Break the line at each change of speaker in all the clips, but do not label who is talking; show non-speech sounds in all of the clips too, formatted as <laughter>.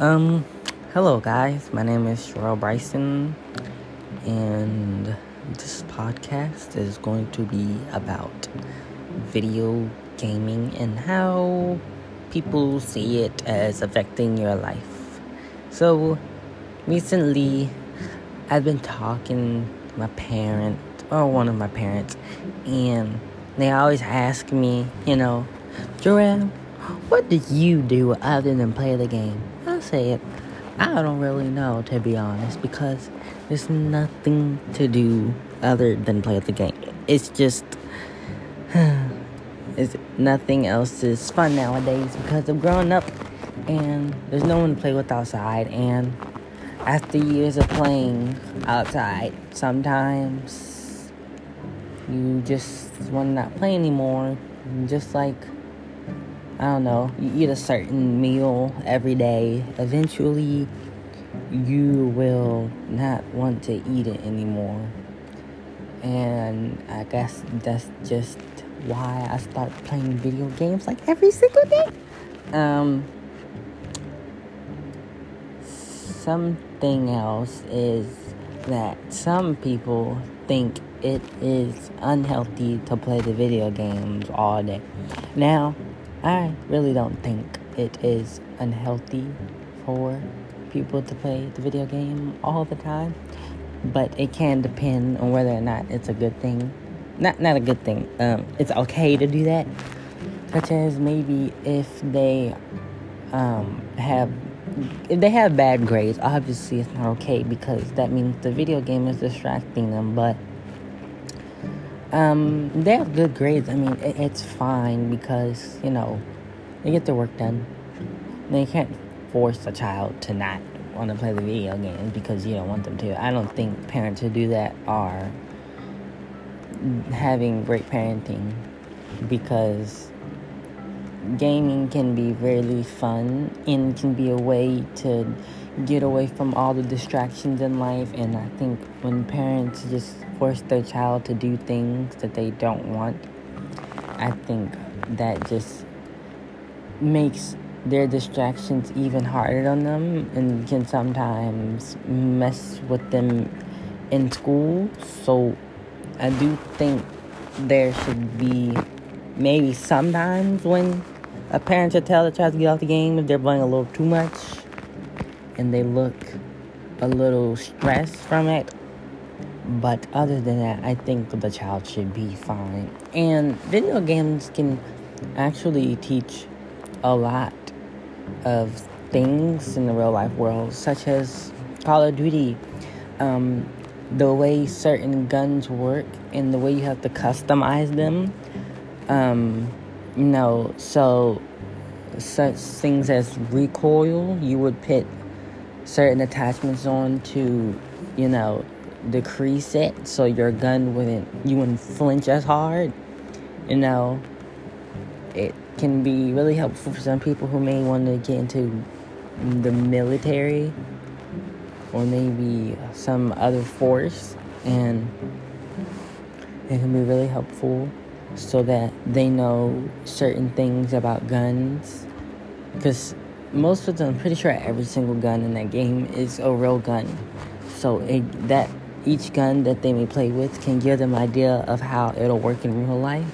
Um, hello guys, my name is Sherelle Bryson, and this podcast is going to be about video gaming and how people see it as affecting your life. So, recently, I've been talking to my parent, or one of my parents, and they always ask me, you know, Joanne, what do you do other than play the game? I say it. I don't really know, to be honest, because there's nothing to do other than play the game. It's just, <sighs> it's nothing else is fun nowadays because of growing up, and there's no one to play with outside. And after years of playing outside, sometimes you just want to not play anymore. Just like I don't know, you eat a certain meal every day, eventually you will not want to eat it anymore. And I guess that's just why I start playing video games like every single day. Um, something else is that some people think it is unhealthy to play the video games all day. Now, I really don't think it is unhealthy for people to play the video game all the time, but it can depend on whether or not it's a good thing. Not not a good thing. Um, it's okay to do that, such as maybe if they um, have if they have bad grades. Obviously, it's not okay because that means the video game is distracting them, but um, they have good grades. I mean, it, it's fine because, you know, they get their work done. They can't force a child to not want to play the video games because you don't want them to. I don't think parents who do that are having great parenting because gaming can be really fun and can be a way to get away from all the distractions in life. And I think when parents just force their child to do things that they don't want, I think that just makes their distractions even harder on them and can sometimes mess with them in school. So I do think there should be maybe sometimes when a parent should tell the child to get off the game if they're playing a little too much and they look a little stressed from it. But other than that, I think the child should be fine. And video games can actually teach a lot of things in the real life world, such as Call of Duty, um, the way certain guns work, and the way you have to customize them. Um, you know, so such things as recoil, you would put certain attachments on to, you know, decrease it so your gun wouldn't you wouldn't flinch as hard. You know, it can be really helpful for some people who may want to get into the military or maybe some other force and it can be really helpful so that they know certain things about guns because most of them, I'm pretty sure every single gun in that game is a real gun. So it, that each gun that they may play with can give them idea of how it'll work in real life.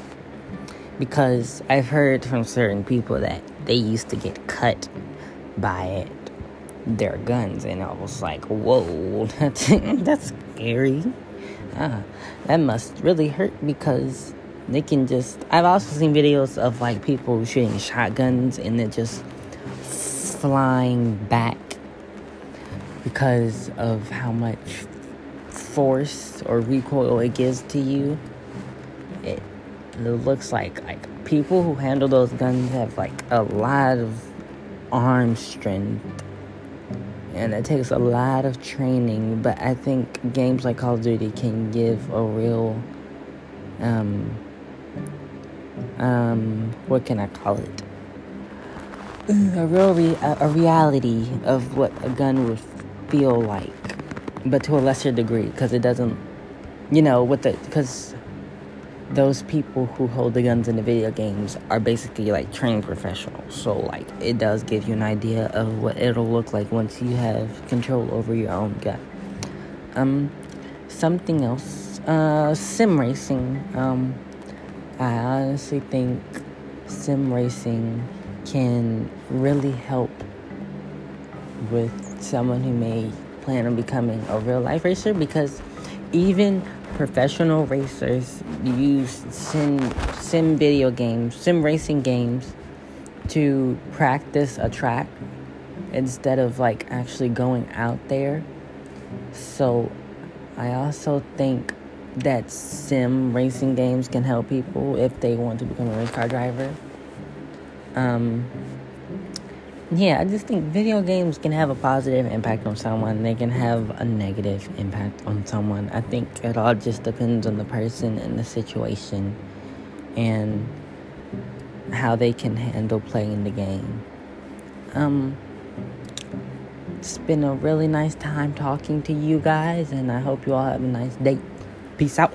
Because I've heard from certain people that they used to get cut by it, their guns, and I was like, whoa, <laughs> that's, that's scary. Ah, that must really hurt because they can just. I've also seen videos of like people shooting shotguns and it just flying back because of how much force or recoil it gives to you. It, looks like like people who handle those guns have like a lot of arm strength and it takes a lot of training but i think games like call of duty can give a real um um what can i call it a real re- a reality of what a gun would feel like, but to a lesser degree because it doesn't, you know, with the because those people who hold the guns in the video games are basically like trained professionals. So like it does give you an idea of what it'll look like once you have control over your own gun. Um, something else, uh, sim racing. Um, I honestly think sim racing can really help with someone who may plan on becoming a real life racer because even professional racers use sim sim video games, sim racing games to practice a track instead of like actually going out there. So I also think that sim racing games can help people if they want to become a race car driver. Um, yeah, I just think video games can have a positive impact on someone. They can have a negative impact on someone. I think it all just depends on the person and the situation and how they can handle playing the game. Um, it's been a really nice time talking to you guys, and I hope you all have a nice day. Peace out.